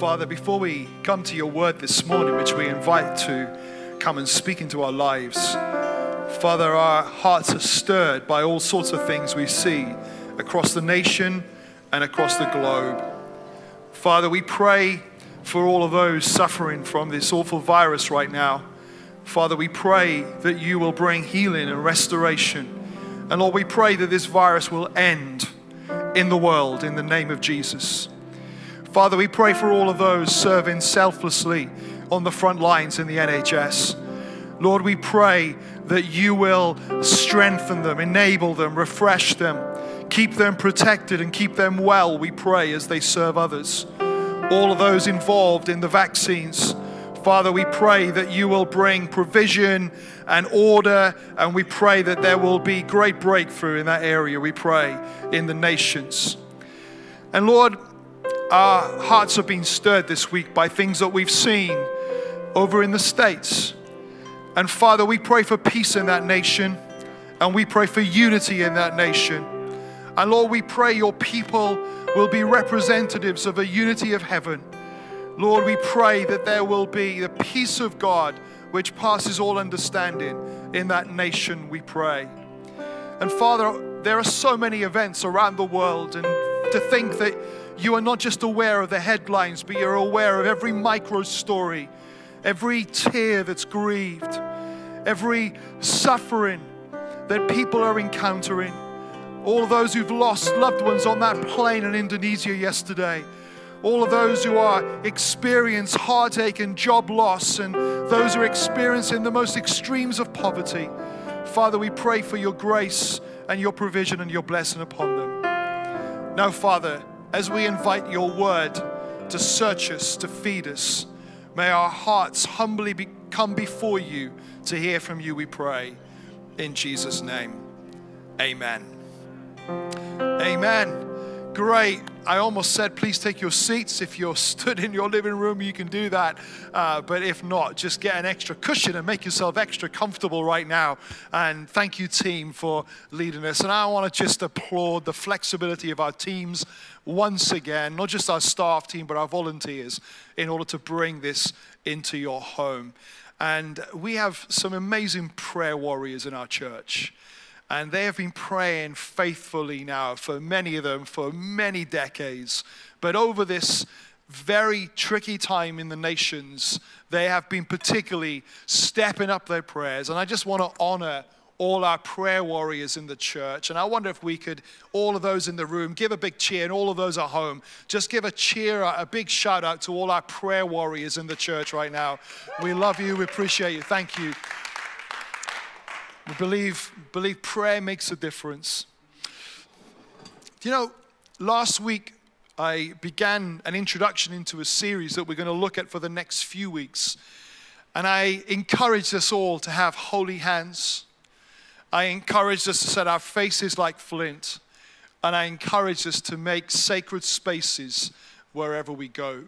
Father, before we come to your word this morning, which we invite to come and speak into our lives, Father, our hearts are stirred by all sorts of things we see across the nation and across the globe. Father, we pray for all of those suffering from this awful virus right now. Father, we pray that you will bring healing and restoration. And Lord, we pray that this virus will end in the world in the name of Jesus. Father, we pray for all of those serving selflessly on the front lines in the NHS. Lord, we pray that you will strengthen them, enable them, refresh them, keep them protected, and keep them well, we pray, as they serve others. All of those involved in the vaccines, Father, we pray that you will bring provision and order, and we pray that there will be great breakthrough in that area. We pray in the nations. And Lord, our hearts have been stirred this week by things that we've seen over in the States. And Father, we pray for peace in that nation and we pray for unity in that nation. And Lord, we pray your people will be representatives of a unity of heaven. Lord, we pray that there will be the peace of God which passes all understanding in that nation, we pray. And Father, there are so many events around the world, and to think that you are not just aware of the headlines, but you're aware of every micro story, every tear that's grieved, every suffering that people are encountering. All those who've lost loved ones on that plane in Indonesia yesterday. All of those who are experience heartache and job loss, and those who are experiencing the most extremes of poverty. Father, we pray for your grace and your provision and your blessing upon them. Now, Father, as we invite your word to search us, to feed us, may our hearts humbly be, come before you to hear from you, we pray. In Jesus' name, amen. Amen. Great. I almost said, please take your seats. If you're stood in your living room, you can do that. Uh, but if not, just get an extra cushion and make yourself extra comfortable right now. And thank you, team, for leading us. And I want to just applaud the flexibility of our teams once again, not just our staff team, but our volunteers, in order to bring this into your home. And we have some amazing prayer warriors in our church. And they have been praying faithfully now for many of them for many decades. But over this very tricky time in the nations, they have been particularly stepping up their prayers. And I just want to honor all our prayer warriors in the church. And I wonder if we could, all of those in the room, give a big cheer, and all of those at home, just give a cheer, a big shout out to all our prayer warriors in the church right now. We love you, we appreciate you. Thank you. We believe, believe prayer makes a difference. You know, last week I began an introduction into a series that we're going to look at for the next few weeks. And I encouraged us all to have holy hands. I encouraged us to set our faces like flint. And I encouraged us to make sacred spaces wherever we go.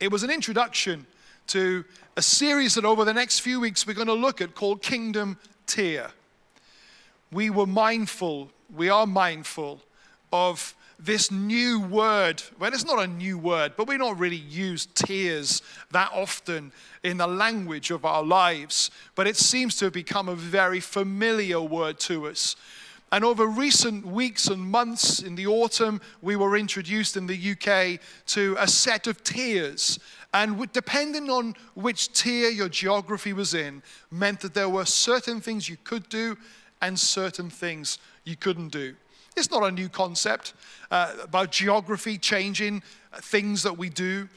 It was an introduction to a series that over the next few weeks we're going to look at called Kingdom tier. We were mindful, we are mindful of this new word. Well, it's not a new word, but we don't really use tiers that often in the language of our lives. But it seems to have become a very familiar word to us. And over recent weeks and months in the autumn, we were introduced in the UK to a set of tiers and depending on which tier your geography was in, meant that there were certain things you could do and certain things you couldn't do. It's not a new concept uh, about geography changing uh, things that we do.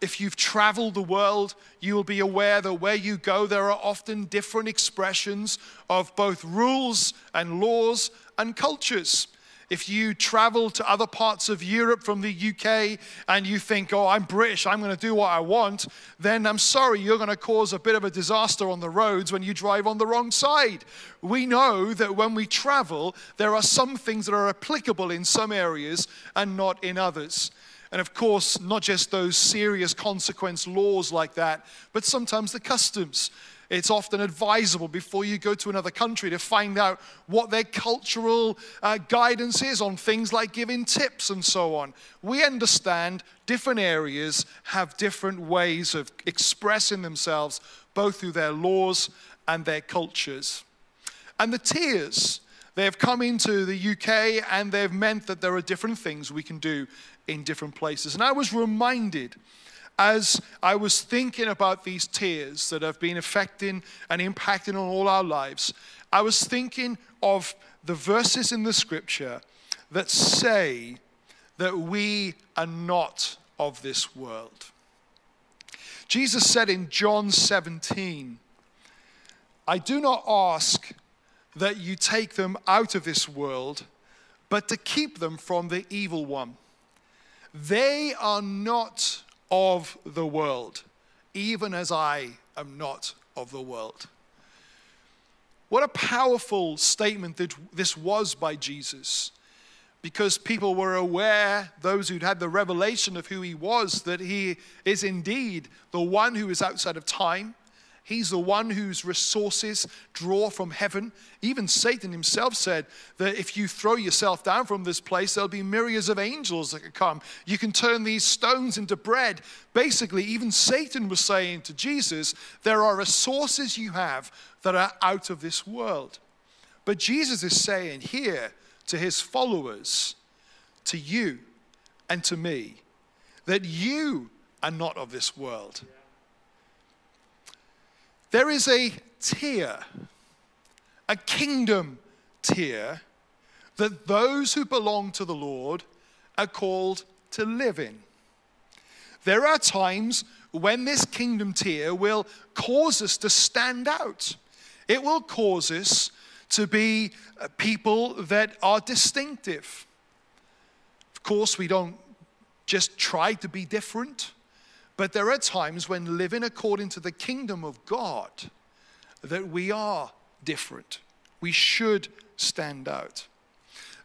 If you've traveled the world, you will be aware that where you go, there are often different expressions of both rules and laws and cultures. If you travel to other parts of Europe from the UK and you think, oh, I'm British, I'm going to do what I want, then I'm sorry, you're going to cause a bit of a disaster on the roads when you drive on the wrong side. We know that when we travel, there are some things that are applicable in some areas and not in others. And of course, not just those serious consequence laws like that, but sometimes the customs it's often advisable before you go to another country to find out what their cultural uh, guidance is on things like giving tips and so on. We understand different areas have different ways of expressing themselves, both through their laws and their cultures. And the tiers. they have come into the UK and they've meant that there are different things we can do in different places. And I was reminded as I was thinking about these tiers that have been affecting and impacting on all our lives, I was thinking of the verses in the scripture that say that we are not of this world. Jesus said in John 17, I do not ask that you take them out of this world, but to keep them from the evil one. They are not of the world, even as I am not of the world. What a powerful statement that this was by Jesus, because people were aware, those who'd had the revelation of who he was, that he is indeed the one who is outside of time, He's the one whose resources draw from heaven. Even Satan himself said that if you throw yourself down from this place, there'll be myriads of angels that could come. You can turn these stones into bread. Basically, even Satan was saying to Jesus, There are resources you have that are out of this world. But Jesus is saying here to his followers, to you and to me, that you are not of this world. Yeah. There is a tier, a kingdom tier, that those who belong to the Lord are called to live in. There are times when this kingdom tier will cause us to stand out. It will cause us to be uh, people that are distinctive. Of course, we don't just try to be different. But there are times when living according to the kingdom of God that we are different. We should stand out.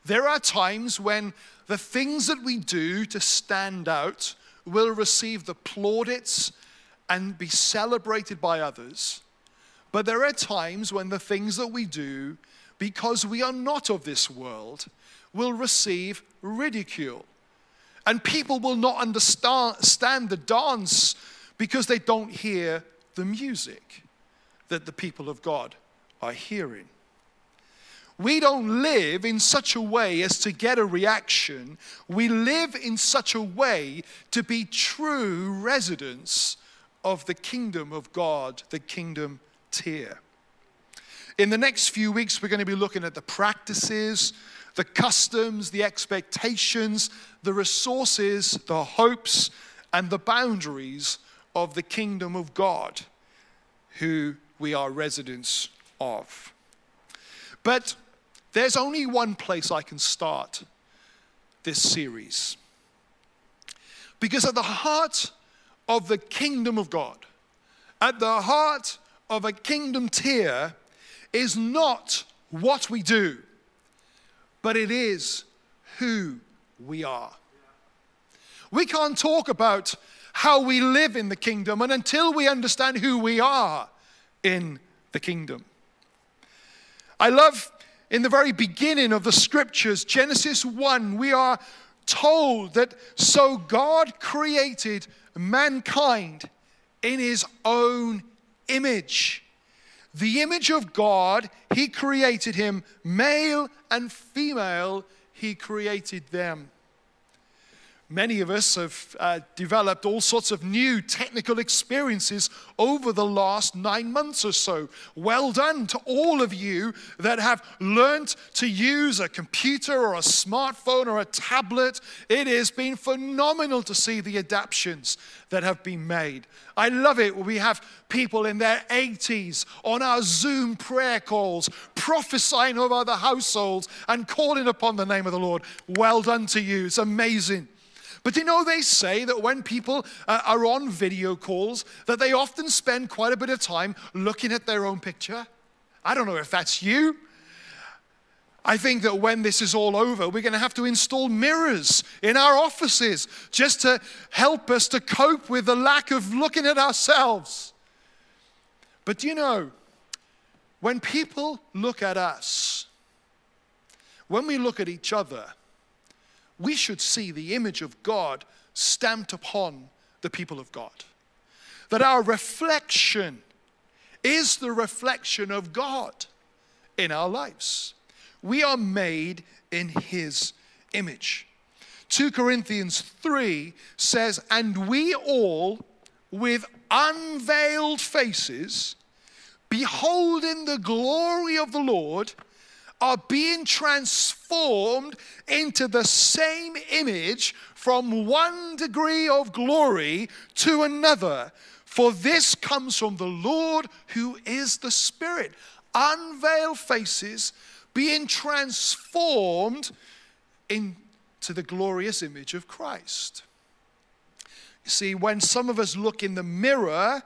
There are times when the things that we do to stand out will receive the plaudits and be celebrated by others. But there are times when the things that we do, because we are not of this world, will receive ridicule and people will not understand the dance because they don't hear the music that the people of God are hearing. We don't live in such a way as to get a reaction. We live in such a way to be true residents of the kingdom of God, the kingdom tier. In the next few weeks, we're going to be looking at the practices, the customs, the expectations, the resources, the hopes, and the boundaries of the kingdom of God, who we are residents of. But there's only one place I can start this series. Because at the heart of the kingdom of God, at the heart of a kingdom tier, is not what we do but it is who we are. We can't talk about how we live in the kingdom and until we understand who we are in the kingdom. I love in the very beginning of the scriptures, Genesis 1, we are told that so God created mankind in his own image. The image of God, He created him, male and female, He created them. Many of us have uh, developed all sorts of new technical experiences over the last nine months or so. Well done to all of you that have learned to use a computer or a smartphone or a tablet. It has been phenomenal to see the adaptations that have been made. I love it when we have people in their 80s on our Zoom prayer calls prophesying over the households and calling upon the name of the Lord. Well done to you. It's amazing. But you know, they say that when people uh, are on video calls, that they often spend quite a bit of time looking at their own picture. I don't know if that's you. I think that when this is all over, we're going to have to install mirrors in our offices just to help us to cope with the lack of looking at ourselves. But do you know, when people look at us, when we look at each other, we should see the image of God stamped upon the people of God. That our reflection is the reflection of God in our lives. We are made in His image. 2 Corinthians 3 says, And we all, with unveiled faces, beholding the glory of the Lord, are being transformed into the same image from one degree of glory to another. For this comes from the Lord who is the Spirit. Unveiled faces being transformed into the glorious image of Christ. You see, when some of us look in the mirror,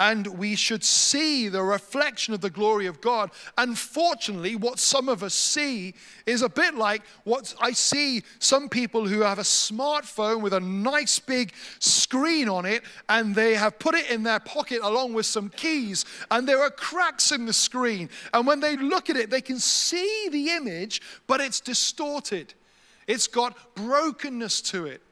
and we should see the reflection of the glory of God. Unfortunately, what some of us see is a bit like what I see some people who have a smartphone with a nice big screen on it, and they have put it in their pocket along with some keys, and there are cracks in the screen. And when they look at it, they can see the image, but it's distorted, it's got brokenness to it.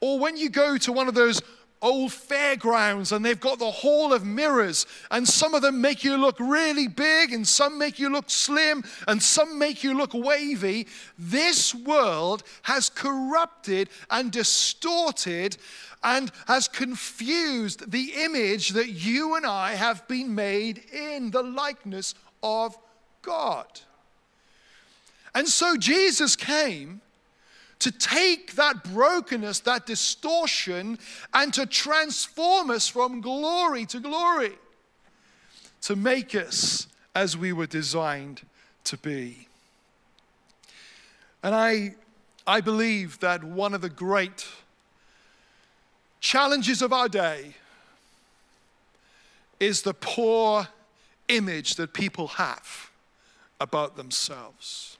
Or when you go to one of those old fairgrounds and they've got the hall of mirrors and some of them make you look really big and some make you look slim and some make you look wavy. This world has corrupted and distorted and has confused the image that you and I have been made in the likeness of God. And so Jesus came to take that brokenness, that distortion, and to transform us from glory to glory, to make us as we were designed to be. And I, I believe that one of the great challenges of our day is the poor image that people have about themselves.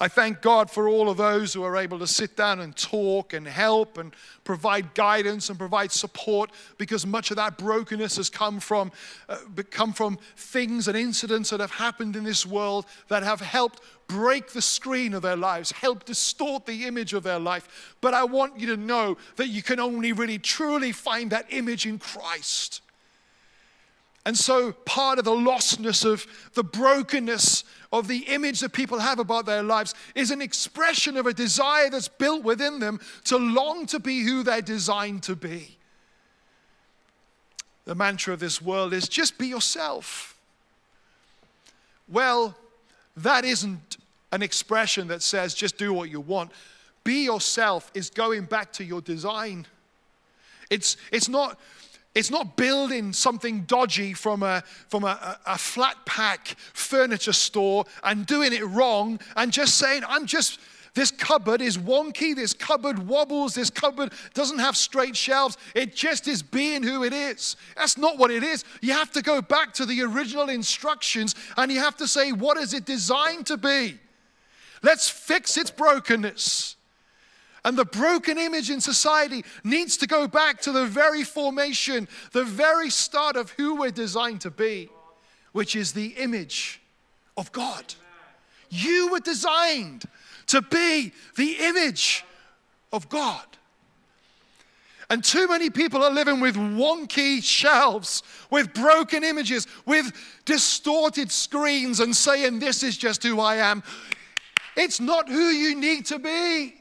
I thank God for all of those who are able to sit down and talk and help and provide guidance and provide support because much of that brokenness has come from, uh, come from things and incidents that have happened in this world that have helped break the screen of their lives, help distort the image of their life. But I want you to know that you can only really truly find that image in Christ. And so, part of the lostness of the brokenness of the image that people have about their lives is an expression of a desire that's built within them to long to be who they're designed to be. The mantra of this world is just be yourself. Well, that isn't an expression that says just do what you want. Be yourself is going back to your design. It's, it's not it's not building something dodgy from a, from a, a, flat pack furniture store and doing it wrong and just saying, I'm just, this cupboard is wonky, this cupboard wobbles, this cupboard doesn't have straight shelves. It just is being who it is. That's not what it is. You have to go back to the original instructions and you have to say, what is it designed to be? Let's fix its brokenness. And the broken image in society needs to go back to the very formation, the very start of who we're designed to be, which is the image of God. You were designed to be the image of God. And too many people are living with wonky shelves, with broken images, with distorted screens, and saying, This is just who I am. It's not who you need to be.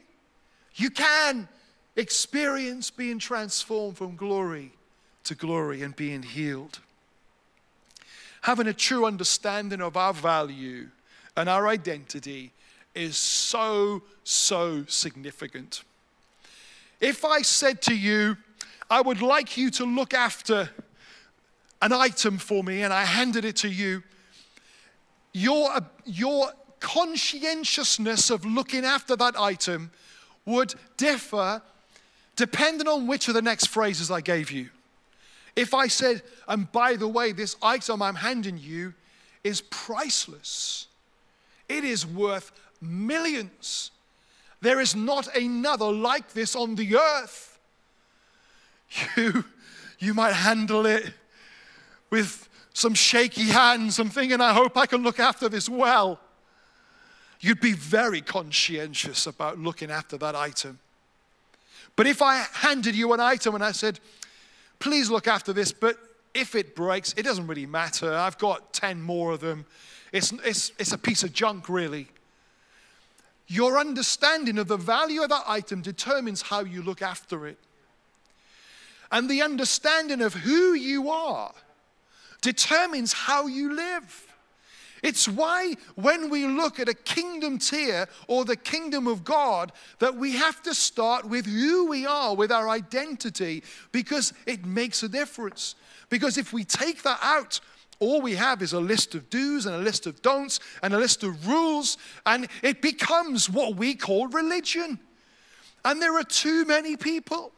You can experience being transformed from glory to glory and being healed. Having a true understanding of our value and our identity is so, so significant. If I said to you, I would like you to look after an item for me and I handed it to you, your, your conscientiousness of looking after that item would differ depending on which of the next phrases I gave you. If I said, and by the way, this item I'm handing you is priceless, it is worth millions. There is not another like this on the earth. You, you might handle it with some shaky hands. I'm thinking, I hope I can look after this well. You'd be very conscientious about looking after that item. But if I handed you an item and I said, please look after this, but if it breaks, it doesn't really matter. I've got 10 more of them. It's, it's, it's a piece of junk, really. Your understanding of the value of that item determines how you look after it. And the understanding of who you are determines how you live. It's why when we look at a kingdom tier or the kingdom of God, that we have to start with who we are, with our identity, because it makes a difference. Because if we take that out, all we have is a list of do's and a list of don'ts and a list of rules, and it becomes what we call religion. And there are too many people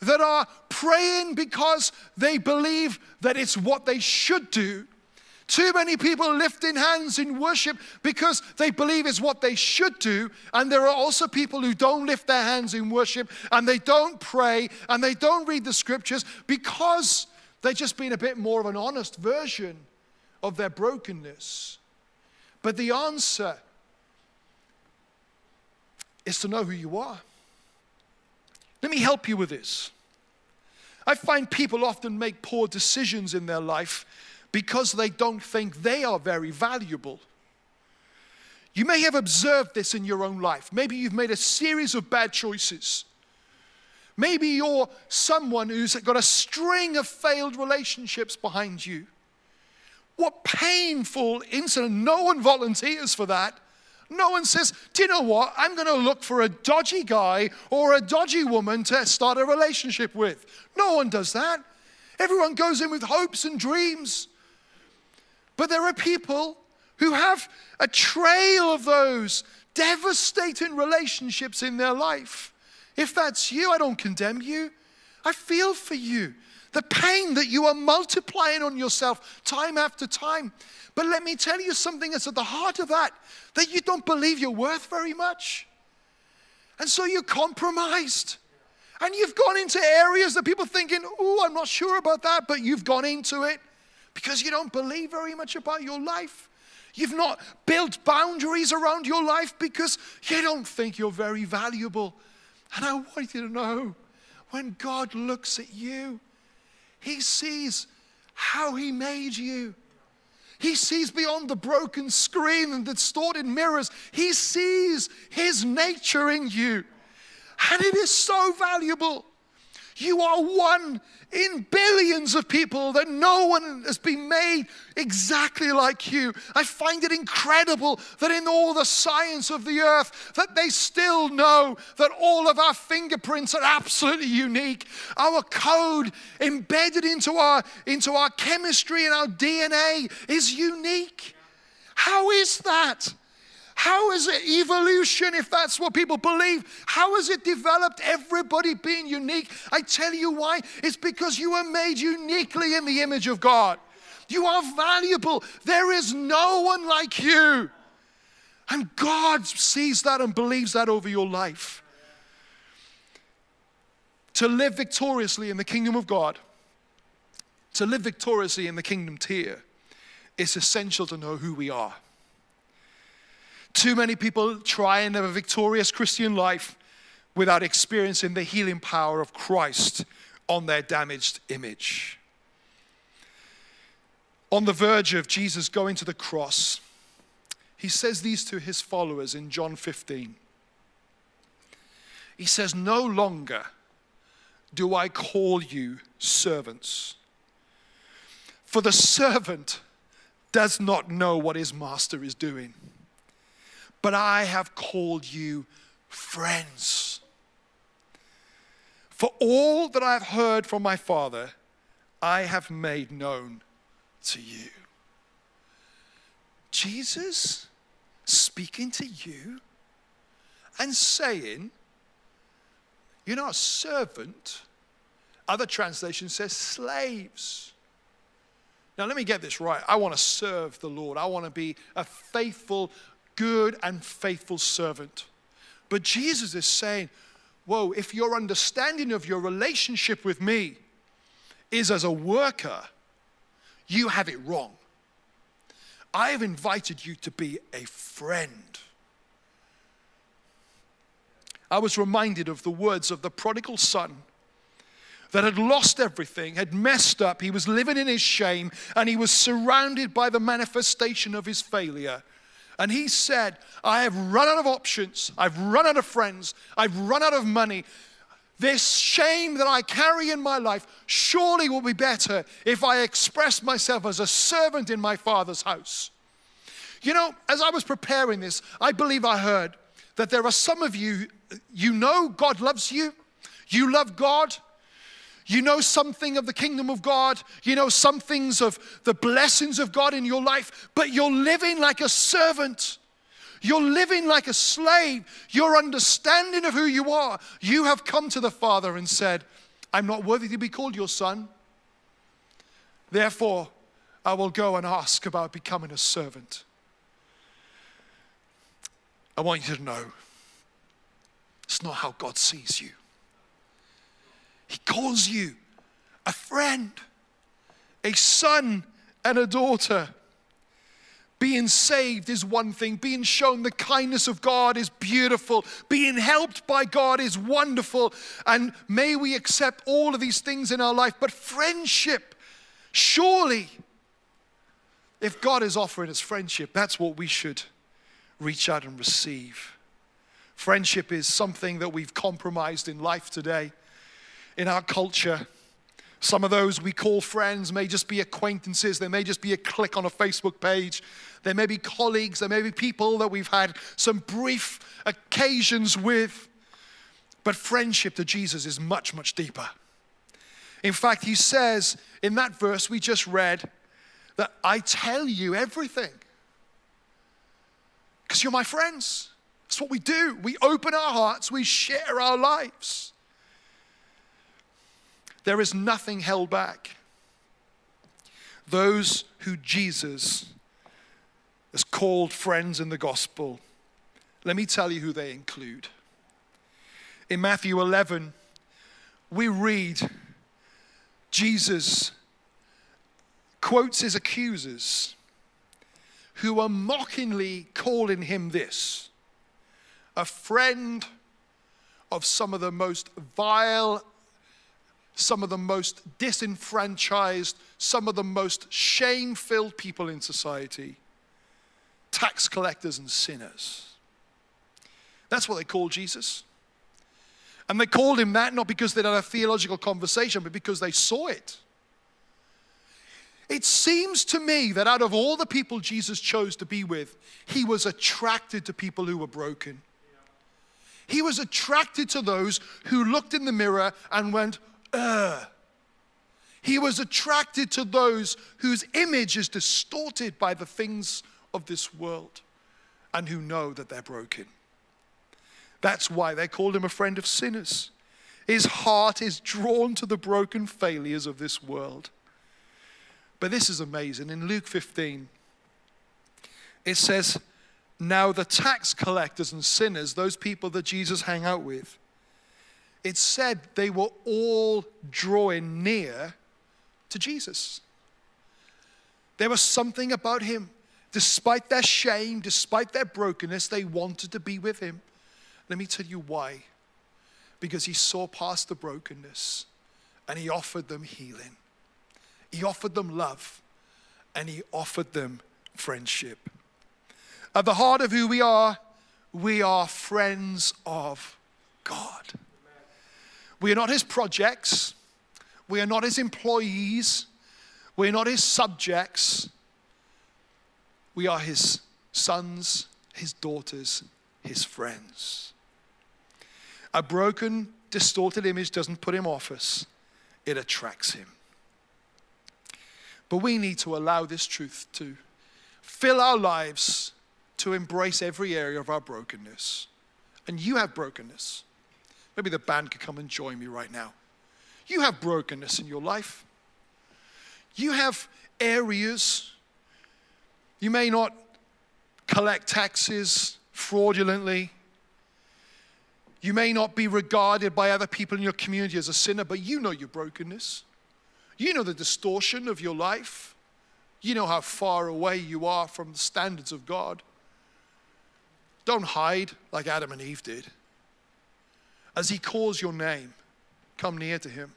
that are praying because they believe that it's what they should do. Too many people lifting hands in worship because they believe it's what they should do. And there are also people who don't lift their hands in worship and they don't pray and they don't read the scriptures because they've just been a bit more of an honest version of their brokenness. But the answer is to know who you are. Let me help you with this. I find people often make poor decisions in their life because they don't think they are very valuable. You may have observed this in your own life. Maybe you've made a series of bad choices. Maybe you're someone who's got a string of failed relationships behind you. What painful incident. No one volunteers for that. No one says, Do you know what? I'm going to look for a dodgy guy or a dodgy woman to start a relationship with. No one does that. Everyone goes in with hopes and dreams. But there are people who have a trail of those devastating relationships in their life. If that's you, I don't condemn you. I feel for you. The pain that you are multiplying on yourself time after time. But let me tell you something that's at the heart of that that you don't believe you're worth very much. And so you're compromised. And you've gone into areas that people thinking, oh, I'm not sure about that, but you've gone into it because you don't believe very much about your life. You've not built boundaries around your life because you don't think you're very valuable. And I want you to know when God looks at you, He sees how He made you. He sees beyond the broken screen and the distorted mirrors. He sees His nature in you. And it is so valuable. You are one in billions of people that no one has been made exactly like you. I find it incredible that in all the science of the earth that they still know that all of our fingerprints are absolutely unique. Our code embedded into our into our chemistry and our DNA is unique. How is that? How is it evolution if that's what people believe? How has it developed everybody being unique? I tell you why. It's because you were made uniquely in the image of God. You are valuable. There is no one like you. And God sees that and believes that over your life. To live victoriously in the kingdom of God, to live victoriously in the kingdom tier, it's essential to know who we are. Too many people try and live a victorious Christian life without experiencing the healing power of Christ on their damaged image. On the verge of Jesus going to the cross, he says these to his followers in John 15. He says, No longer do I call you servants, for the servant does not know what his master is doing but I have called you friends. For all that I have heard from my Father, I have made known to you. Jesus speaking to you and saying, You're not a servant. Other translation says slaves. Now, let me get this right. I want to serve the Lord. I want to be a faithful good and faithful servant. But Jesus is saying, Whoa, if your understanding of your relationship with me is as a worker, you have it wrong. I have invited you to be a friend. I was reminded of the words of the prodigal son that had lost everything, had messed up. He was living in his shame, and he was surrounded by the manifestation of his failure. And he said, I have run out of options. I've run out of friends. I've run out of money. This shame that I carry in my life surely will be better if I express myself as a servant in my father's house. You know, as I was preparing this, I believe I heard that there are some of you, you know God loves you, you love God, you know something of the kingdom of God, you know some things of the blessings of God in your life, but you're living like a servant. You're living like a slave. Your understanding of who you are. You have come to the Father and said, I'm not worthy to be called your son. Therefore, I will go and ask about becoming a servant. I want you to know it's not how God sees you. He calls you a friend, a son, and a daughter. Being saved is one thing. Being shown the kindness of God is beautiful. Being helped by God is wonderful. And may we accept all of these things in our life. But friendship, surely, if God is offering us friendship, that's what we should reach out and receive. Friendship is something that we've compromised in life today, in our culture. Some of those we call friends may just be acquaintances, they may just be a click on a Facebook page, there may be colleagues, there may be people that we've had some brief occasions with. But friendship to Jesus is much, much deeper. In fact, he says in that verse we just read that I tell you everything because you're my friends. That's what we do. We open our hearts, we share our lives. There is nothing held back. Those who Jesus has called friends in the gospel, let me tell you who they include. In Matthew 11, we read Jesus quotes his accusers who are mockingly calling him this a friend of some of the most vile, some of the most disenfranchised, some of the most shame filled people in society tax collectors and sinners. That's what they call Jesus. And they called him that not because they had a theological conversation, but because they saw it. It seems to me that out of all the people Jesus chose to be with, he was attracted to people who were broken. He was attracted to those who looked in the mirror and went, ugh. He was attracted to those whose image is distorted by the things of this world and who know that they're broken. That's why they called him a friend of sinners. His heart is drawn to the broken failures of this world. But this is amazing. In Luke 15, it says, Now the tax collectors and sinners, those people that Jesus hang out with, it said they were all drawing near to Jesus. There was something about him. Despite their shame, despite their brokenness, they wanted to be with him. Let me tell you why. Because he saw past the brokenness and he offered them healing. He offered them love and he offered them friendship. At the heart of who we are, we are friends of God. We are not his projects, we are not his employees, we are not his subjects. We are his sons, his daughters, his friends. A broken, distorted image doesn't put him off us, it attracts him. But we need to allow this truth to fill our lives to embrace every area of our brokenness. And you have brokenness. Maybe the band could come and join me right now. You have brokenness in your life. You have areas. You may not collect taxes fraudulently. You may not be regarded by other people in your community as a sinner, but you know your brokenness. You know the distortion of your life. You know how far away you are from the standards of God. Don't hide like Adam and Eve did. As He calls your name, come near to Him.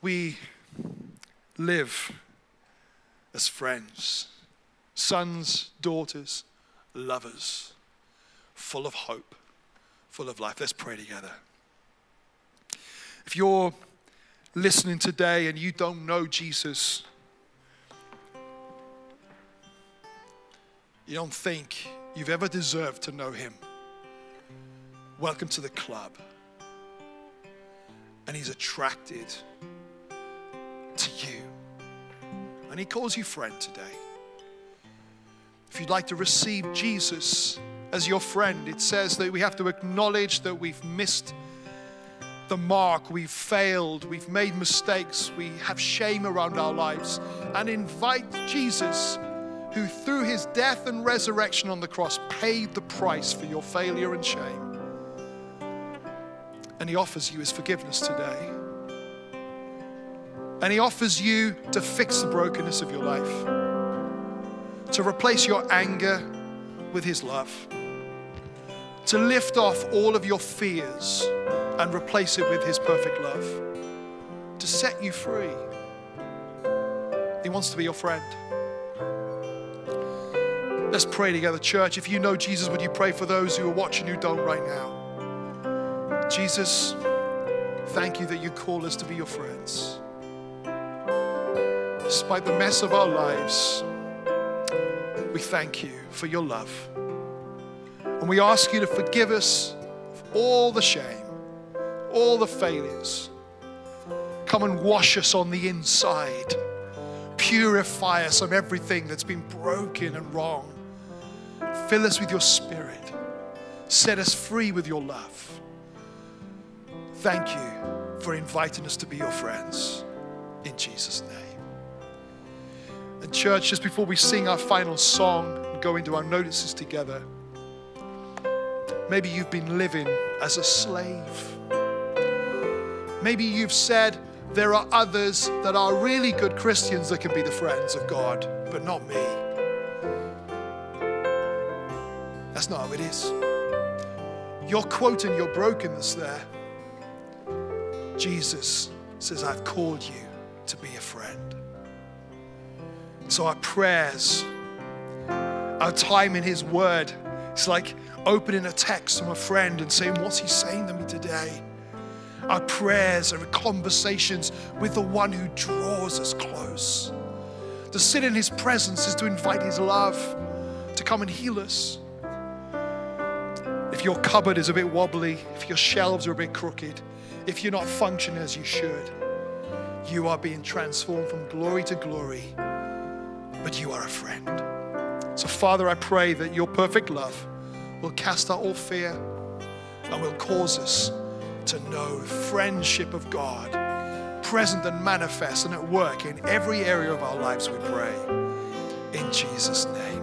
We live as friends, sons, daughters, lovers, full of hope, full of life. Let's pray together. If you're listening today and you don't know Jesus, you don't think you've ever deserved to know him, welcome to the club. And he's attracted to you. And he calls you friend today. If you'd like to receive Jesus as your friend, it says that we have to acknowledge that we've missed the mark, we've failed, we've made mistakes, we have shame around our lives, and invite Jesus, who through his death and resurrection on the cross paid the price for your failure and shame. And he offers you his forgiveness today. And he offers you to fix the brokenness of your life, to replace your anger with his love, to lift off all of your fears and replace it with His perfect love to set you free. He wants to be your friend. Let's pray together, church. If you know Jesus, would you pray for those who are watching who don't right now? Jesus, thank you that you call us to be your friends. Despite the mess of our lives, we thank you for your love. And we ask you to forgive us all the shame all the failures. Come and wash us on the inside. Purify us of everything that's been broken and wrong. Fill us with your spirit. Set us free with your love. Thank you for inviting us to be your friends. In Jesus' name. And, church, just before we sing our final song and go into our notices together, maybe you've been living as a slave Maybe you've said, there are others that are really good Christians that can be the friends of God, but not me. That's not how it is. You're quoting your brokenness there. Jesus says, I've called you to be a friend. So our prayers, our time in His Word, it's like opening a text from a friend and saying, What's He saying to me today? Our prayers are conversations with the one who draws us close. To sit in his presence is to invite his love to come and heal us. If your cupboard is a bit wobbly, if your shelves are a bit crooked, if you're not functioning as you should, you are being transformed from glory to glory, but you are a friend. So, Father, I pray that your perfect love will cast out all fear and will cause us to know friendship of God, present and manifest and at work in every area of our lives, we pray. In Jesus' name.